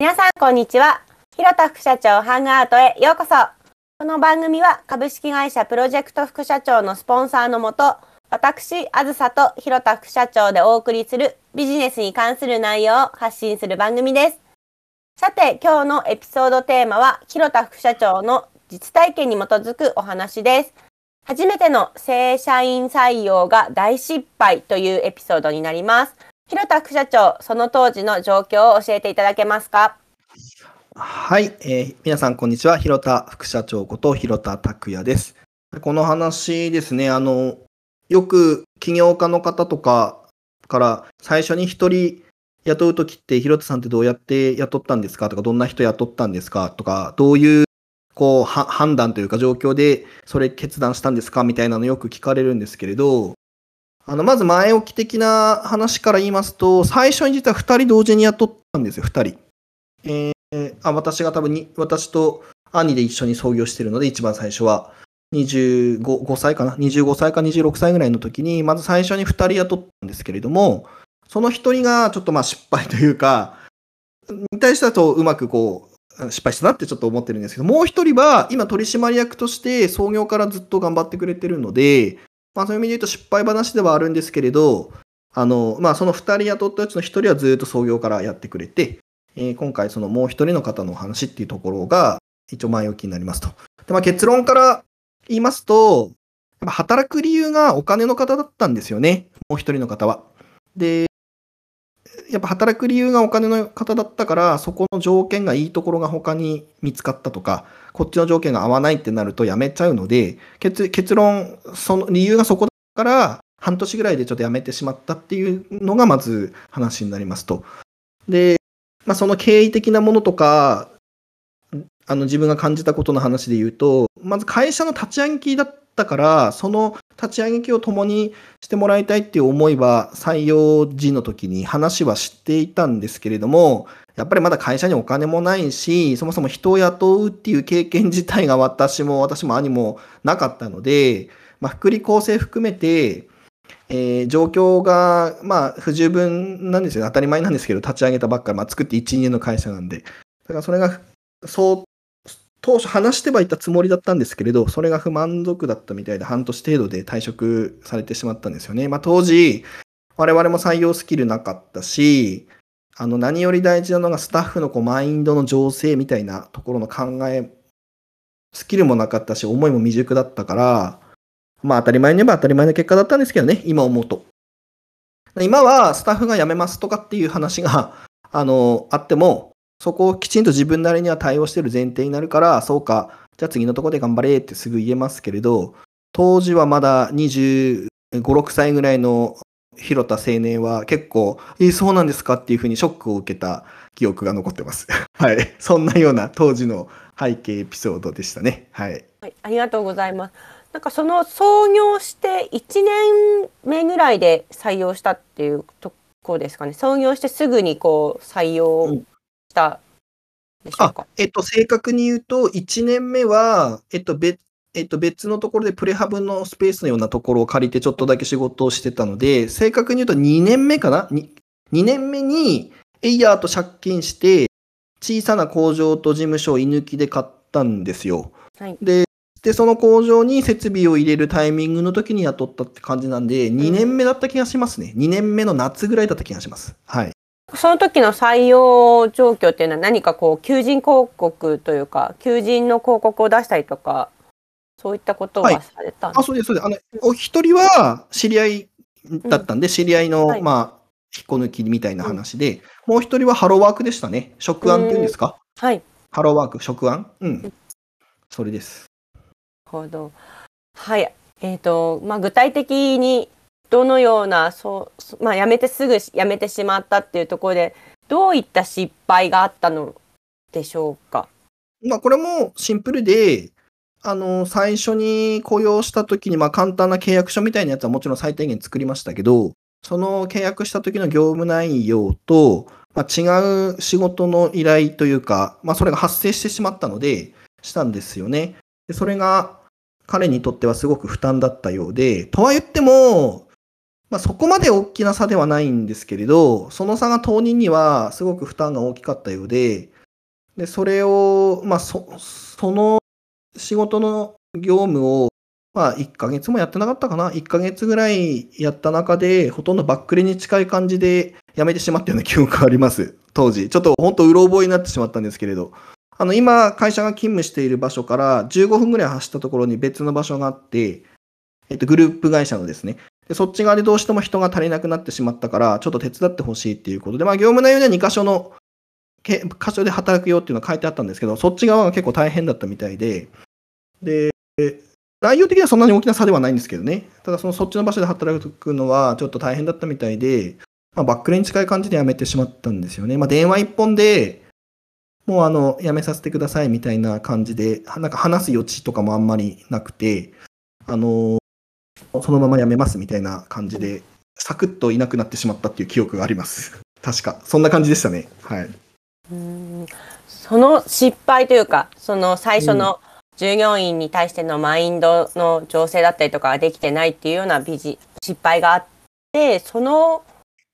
皆さん、こんにちは。広田副社長ハングアウトへようこそ。この番組は株式会社プロジェクト副社長のスポンサーのもと、私、あずさと広田副社長でお送りするビジネスに関する内容を発信する番組です。さて、今日のエピソードテーマは、広田副社長の実体験に基づくお話です。初めての正社員採用が大失敗というエピソードになります。広田副社長、その当時の状況を教えていただけますか？はい、えー、皆さんこんにちは。広田副社長こと広田拓也です。この話ですね、あの、よく起業家の方とかから最初に一人雇うときって広田さんってどうやって雇ったんですか？とか、どんな人雇ったんですか？とか、どういうこう判断というか状況でそれ決断したんですか？みたいなのよく聞かれるんですけれど、あの、まず前置き的な話から言いますと、最初に実は2人同時に雇ったんですよ、2人。えー、あ私が多分に、私と兄で一緒に創業してるので、一番最初は。25 5歳かな ?25 歳か26歳ぐらいの時に、まず最初に2人雇ったんですけれども、その1人がちょっとまあ失敗というか、に対してだとうまくこう、失敗したなってちょっと思ってるんですけど、もう1人は今取締役として創業からずっと頑張ってくれてるので、まあそういう意味で言うと失敗話ではあるんですけれど、あの、まあその2人雇ったうちの1人はずっと創業からやってくれて、えー、今回そのもう1人の方のお話っていうところが一応前置きになりますと。で、まあ結論から言いますと、働く理由がお金の方だったんですよね。もう1人の方は。で、やっぱ働く理由がお金の方だったから、そこの条件がいいところが他に見つかったとか、こっちの条件が合わないってなるとやめちゃうので、結論、その理由がそこだから、半年ぐらいでちょっとやめてしまったっていうのがまず話になりますと。で、まあ、その経緯的なものとか、あの自分が感じたことの話で言うと、まず会社の立ち上げ期だったから、その立ち上げ期を共にしてもらいたいっていう思いは採用時の時に話は知っていたんですけれども、やっぱりまだ会社にお金もないし、そもそも人を雇うっていう経験自体が私も私も兄もなかったので、まあ、福利厚生含めて、えー、状況が、まあ、不十分なんですよ。当たり前なんですけど、立ち上げたばっかり、まあ、作って1、2年の会社なんで。だからそれが、そう、当初話してはいたつもりだったんですけれど、それが不満足だったみたいで、半年程度で退職されてしまったんですよね。まあ、当時、我々も採用スキルなかったし、あの、何より大事なのがスタッフのこうマインドの情勢みたいなところの考え、スキルもなかったし、思いも未熟だったから、まあ当たり前に言えば当たり前の結果だったんですけどね、今思うと。今はスタッフが辞めますとかっていう話が、あの、あっても、そこをきちんと自分なりには対応してる前提になるから、そうか、じゃあ次のとこで頑張れってすぐ言えますけれど、当時はまだ25、6歳ぐらいの広田青年は結構、えー、そうなんですかっていうふうにショックを受けた記憶が残ってます。はい。そんなような当時の背景エピソードでしたね。はい。はい、ありがとうございます。なんかその創業して1年目ぐらいで採用したっていうところですかね。創業してすぐにこう採用したでしょうか？えっと、正確に言うと、1年目は、えっと、別えっと、別のところでプレハブのスペースのようなところを借りてちょっとだけ仕事をしてたので、正確に言うと2年目かな？2, ?2 年目にエイヤーと借金して、小さな工場と事務所を居抜きで買ったんですよ。はい、で、で、その工場に設備を入れるタイミングの時に雇ったって感じなんで、2年目だった気がしますね。2年目の夏ぐらいだった気がします。はい。その時の採用状況っていうのは何かこう、求人広告というか、求人の広告を出したりとか、そういったことはされたんですか、はい、あそうです、そうです。あの、お一人は知り合いだったんで、うん、知り合いの、はい、まあ、引っこ抜きみたいな話で、うん、もう一人はハローワークでしたね。職案っていうんですか？はい。ハローワーク、職案うん。それです。なるほど。はい。えっ、ー、と、まあ、具体的にどのような、そう、まあ、辞めてすぐ辞めてしまったっていうところで、どういった失敗があったの？でしょうか？まあ、これもシンプルで、あの、最初に雇用した時に、まあ簡単な契約書みたいなやつはもちろん最低限作りましたけど、その契約した時の業務内容と、まあ、違う仕事の依頼というか、まあそれが発生してしまったので、したんですよね。でそれが彼にとってはすごく負担だったようで、とは言っても、まあ、そこまで大きな差ではないんですけれど、その差が当人にはすごく負担が大きかったようで、で、それを、まあ、そ、その仕事の業務を、まあ、1ヶ月もやってなかったかな？1ヶ月ぐらいやった中で、ほとんどバックレに近い感じで辞めてしまったような記憶があります。当時。ちょっと本当うろ覚えになってしまったんですけれど。あの、今、会社が勤務している場所から15分ぐらい走ったところに別の場所があって、えっと、グループ会社のですね。でそっち側でどうしても人が足りなくなってしまったから、ちょっと手伝ってほしいっていうことで、まあ、業務内容では2箇所の、箇所で働くよっていうのは書いてあったんですけど、そっち側が結構大変だったみたいで、で、内容的にはそんなに大きな差ではないんですけどね。ただそのそっちの場所で働くのはちょっと大変だったみたいで、まあ、バックレに近い感じで辞めてしまったんですよね。まあ、電話一本でもうあの、辞めさせてくださいみたいな感じで、なんか話す余地とかもあんまりなくて、あのそのまま辞めますみたいな感じで、サクッといなくなってしまったっていう記憶があります。確か。そんな感じでしたね。はい。うんその失敗というか、その最初の従業員に対してのマインドの調整だったりとかができてないっていうようなビジ失敗があって、その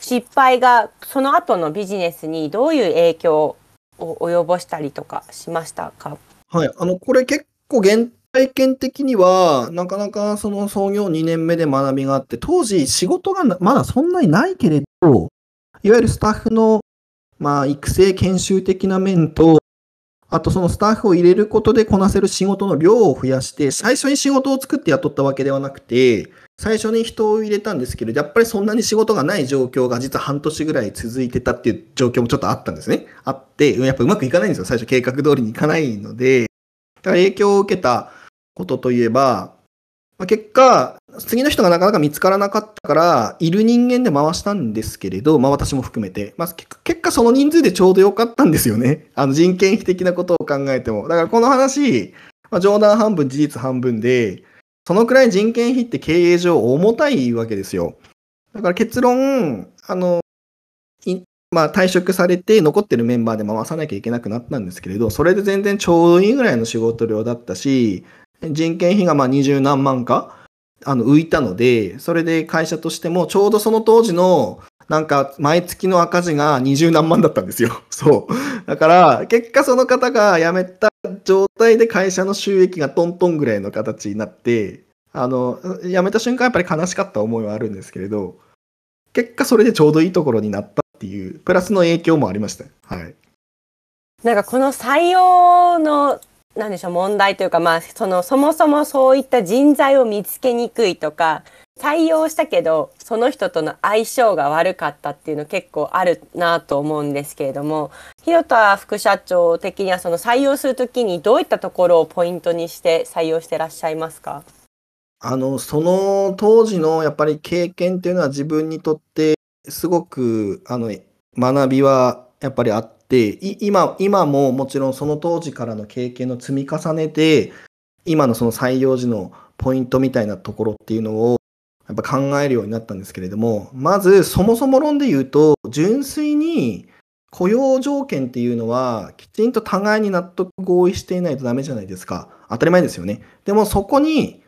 失敗がその後のビジネスにどういう影響を及ぼしたりとかしましたか？はい、あの、これ結構原体験的には、なかなかその創業2年目で学びがあって、当時仕事がまだそんなにないけれど、いわゆるスタッフの、まあ、育成研修的な面と、あとそのスタッフを入れることでこなせる仕事の量を増やして、最初に仕事を作って雇ったわけではなくて、最初に人を入れたんですけど、やっぱりそんなに仕事がない状況が実は半年ぐらい続いてたっていう状況もちょっとあったんですね。あって、やっぱうまくいかないんですよ。最初計画通りにいかないので、だから影響を受けたことといえば、まあ、結果、次の人がなかなか見つからなかったから、いる人間で回したんですけれど、まあ私も含めて、まあ、結果その人数でちょうどよかったんですよね。あの人件費的なことを考えても。だからこの話、まあ、冗談半分、事実半分で、そのくらい人件費って経営上重たいわけですよ。だから結論、あの、まあ退職されて残ってるメンバーで回さなきゃいけなくなったんですけれど、それで全然ちょうどいいぐらいの仕事量だったし、人件費がまあ20何万かあの浮いたので、それで会社としてもちょうどその当時のなんか毎月の赤字が20何万だったんですよ。そう。だから結果その方が辞めた状態で会社の収益がトントンぐらいの形になって、あの、辞めた瞬間やっぱり悲しかった思いはあるんですけれど、結果それでちょうどいいところになったっていう、プラスの影響もありました。はい。なんかこの採用のなんでしょう問題というかまあそのそもそもそういった人材を見つけにくいとか採用したけどその人との相性が悪かったっていうの結構あるなと思うんですけれども広田副社長的にはその採用するときにどういったところをポイントにして採用してらっしゃいますか？あのその当時のやっぱり経験っていうのは自分にとってすごくあの学びはやっぱりあって、今、今ももちろんその当時からの経験の積み重ねで、今のその採用時のポイントみたいなところっていうのをやっぱ考えるようになったんですけれども、まずそもそも論で言うと、純粋に雇用条件っていうのはきちんと互いに納得合意していないとダメじゃないですか。当たり前ですよね。でもそこに、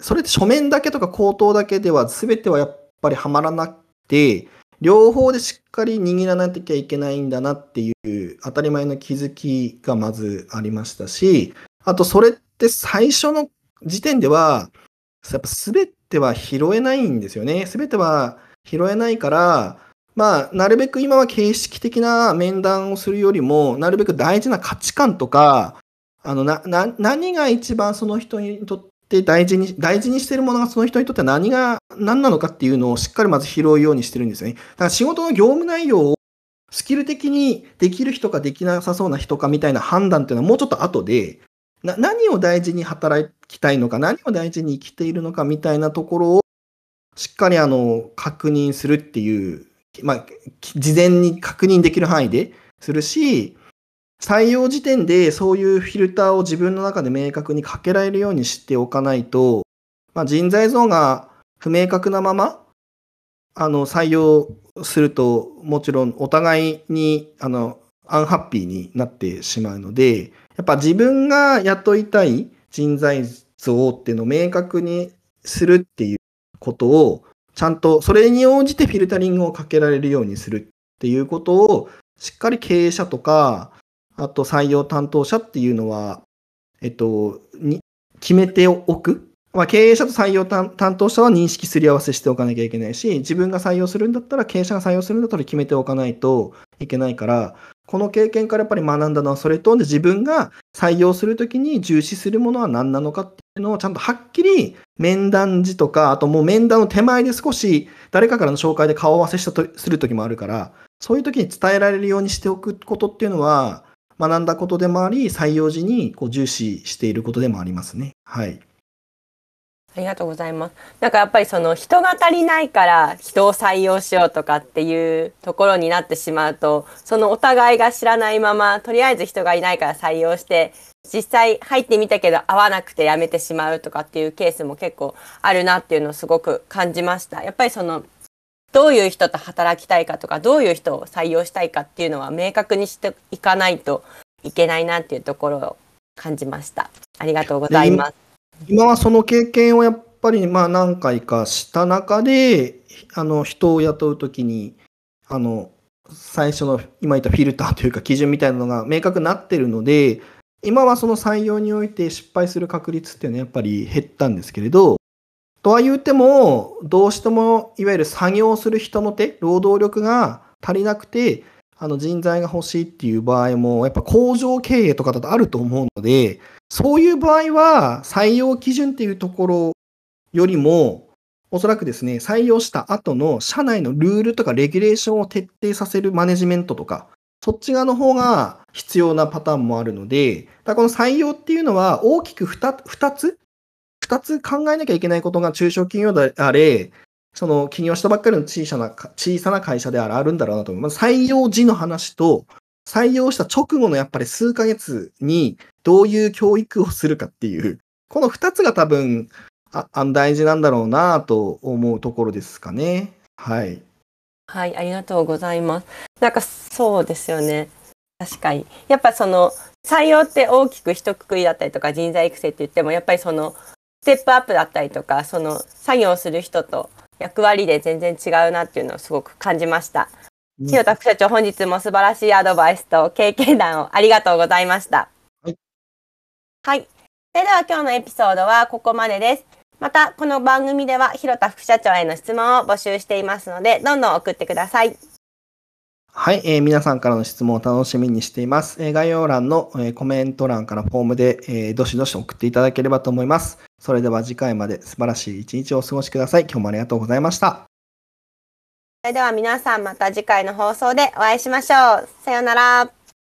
それって書面だけとか口頭だけでは全てはやっぱりはまらなくて、両方でしっかり握らなきゃいけないんだなっていう当たり前の気づきがまずありましたし、あとそれって最初の時点では、やっぱ全ては拾えないんですよね。全ては拾えないから、まあ、なるべく今は形式的な面談をするよりも、なるべく大事な価値観とか、あのなな何が一番その人にとっで大事に、大事にしてるものがその人にとって何が、何なのかっていうのをしっかりまず拾うようにしてるんですよね。だから仕事の業務内容をスキル的にできる人かできなさそうな人かみたいな判断っていうのはもうちょっと後で、な何を大事に働きたいのか、何を大事に生きているのかみたいなところをしっかりあの確認するっていう、まあ、事前に確認できる範囲でするし、採用時点でそういうフィルターを自分の中で明確にかけられるようにしておかないと、まあ、人材像が不明確なままあの採用するともちろんお互いにあのアンハッピーになってしまうのでやっぱ自分が雇いたい人材像っていうのを明確にするっていうことをちゃんとそれに応じてフィルタリングをかけられるようにするっていうことを、しっかり経営者とか、あと採用担当者っていうのは、えっと、に決めておく。まあ、経営者と採用担当者は認識すり合わせしておかなきゃいけないし、自分が採用するんだったら、経営者が採用するんだったら決めておかないといけないから、この経験からやっぱり学んだのはそれと、で自分が採用するときに重視するものは何なのかっていうのをちゃんとはっきり面談時とか、あともう面談の手前で少し誰かからの紹介で顔合わせしたとするときもあるから、そういうときに伝えられるようにしておくことっていうのは、学んだことでもあり、採用時にこう重視していることでもありますね。はい。ありがとうございます。なんかやっぱりその人が足りないから人を採用しようとかっていうところになってしまうと、そのお互いが知らないまま、とりあえず人がいないから採用して、実際入ってみたけど合わなくて辞めてしまうとかっていうケースも結構あるなっていうのをすごく感じました。やっぱりそのどういう人と働きたいかとかどういう人を採用したいかっていうのは明確にしていかないといけないなっていうところを感じました。ありがとうございます。今はその経験をやっぱりまあ何回かした中で、あの人を雇うときに、あの、最初の今言ったフィルターというか基準みたいなのが明確になってるので、今はその採用において失敗する確率っていうのはやっぱり減ったんですけれど、とは言っても、どうしてもいわゆる作業する人の手、労働力が足りなくて、あの人材が欲しいっていう場合も、やっぱ工場経営とかだとあると思うので、そういう場合は採用基準っていうところよりも、おそらくですね、採用した後の社内のルールとかレギュレーションを徹底させるマネジメントとか、そっち側の方が必要なパターンもあるので、だこの採用っていうのは大きく 2, 2つ、2つ考えなきゃいけないことが中小企業であれ、その起業したばっかりの小さな小さな会社であるんだろうなと思います。採用時の話と、採用した直後のやっぱり数ヶ月にどういう教育をするかっていう、この2つが多分あ大事なんだろうなと思うところですかね。はい。はい、ありがとうございます。なんかそうですよね。確かに。やっぱその採用って大きく一括りだったりとか人材育成って言ってもやっぱりそのテップアップだったりとかその作業する人と役割で全然違うなっていうのをすごく感じました。清田副社長、本日も素晴らしいアドバイスと経験談をありがとうございました。はい。はい。それでは今日のエピソードはここまでです。また、この番組では広田副社長への質問を募集していますので、どんどん送ってください。はい、えー、皆さんからの質問を楽しみにしています。えー、概要欄の、えー、コメント欄からフォームで、えー、どしどし送っていただければと思います。それでは次回まで素晴らしい一日をお過ごしください。今日もありがとうございました。それでは皆さんまた次回の放送でお会いしましょう。さようなら。